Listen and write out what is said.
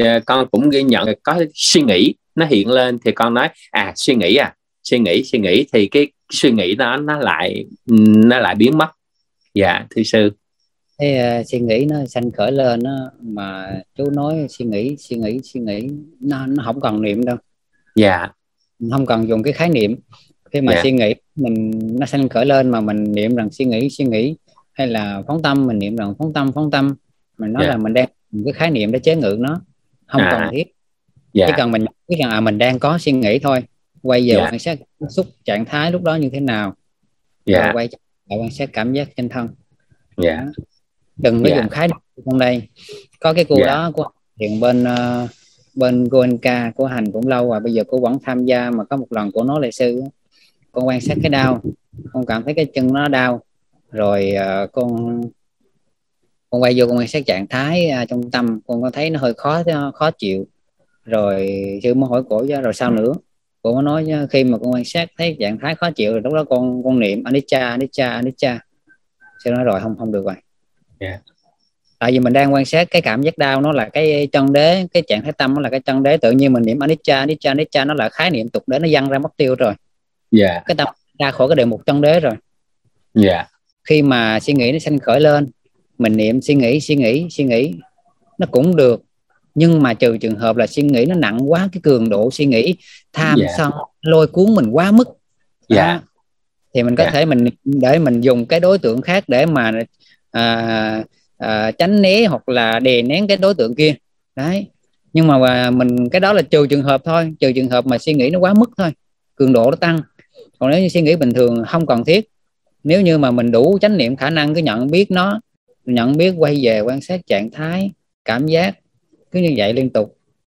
à, con cũng ghi nhận có suy nghĩ nó hiện lên thì con nói à suy nghĩ à suy nghĩ suy nghĩ thì cái suy nghĩ đó nó lại nó lại biến mất dạ thưa sư cái uh, suy nghĩ nó sanh khởi lên nó mà chú nói suy nghĩ suy nghĩ suy nghĩ nó nó không cần niệm đâu dạ không cần dùng cái khái niệm khi mà yeah. Dạ. suy nghĩ mình nó sanh khởi lên mà mình niệm rằng suy nghĩ suy nghĩ hay là phóng tâm mình niệm rằng phóng tâm phóng tâm mình nói yeah. Dạ. là mình đang cái khái niệm để chế ngự nó không à. cần thiết. Dạ. chỉ cần mình biết rằng à mình đang có suy nghĩ thôi quay về yeah. quan sát xúc trạng thái lúc đó như thế nào yeah. rồi quay lại quan sát cảm giác trên thân yeah. đừng có yeah. dùng khái niệm trong đây có cái cô yeah. đó của hiện bên uh, bên ca của hành cũng lâu rồi bây giờ cô vẫn tham gia mà có một lần cô nói lại sư con quan sát cái đau con cảm thấy cái chân nó đau rồi uh, con con quay vô con quan sát trạng thái uh, trong tâm con có thấy nó hơi khó khó chịu. Rồi sư mới hỏi cổ rồi sao nữa? Cô có nói khi mà con quan sát thấy trạng thái khó chịu rồi lúc đó con con niệm anicca anicca anicca. Sư nói rồi không không được rồi. Yeah. tại vì mình đang quan sát cái cảm giác đau nó là cái chân đế cái trạng thái tâm nó là cái chân đế. Tự nhiên mình niệm anicca anicca anicca nó là khái niệm tục để nó dăng ra mất tiêu rồi. Yeah. cái tâm ra khỏi cái đề mục chân đế rồi. Yeah. khi mà suy nghĩ nó sanh khởi lên mình niệm suy nghĩ suy nghĩ suy nghĩ. Nó cũng được. Nhưng mà trừ trường hợp là suy nghĩ nó nặng quá cái cường độ suy nghĩ tham yeah. sân lôi cuốn mình quá mức. Yeah. Đó. thì mình có yeah. thể mình để mình dùng cái đối tượng khác để mà à, à, tránh né hoặc là đè nén cái đối tượng kia. Đấy. Nhưng mà mình cái đó là trừ trường hợp thôi. Trừ trường hợp mà suy nghĩ nó quá mức thôi. Cường độ nó tăng. Còn nếu như suy nghĩ bình thường không cần thiết. Nếu như mà mình đủ chánh niệm khả năng cứ nhận biết nó nhận biết quay về quan sát trạng thái, cảm giác, cứ như vậy liên tục.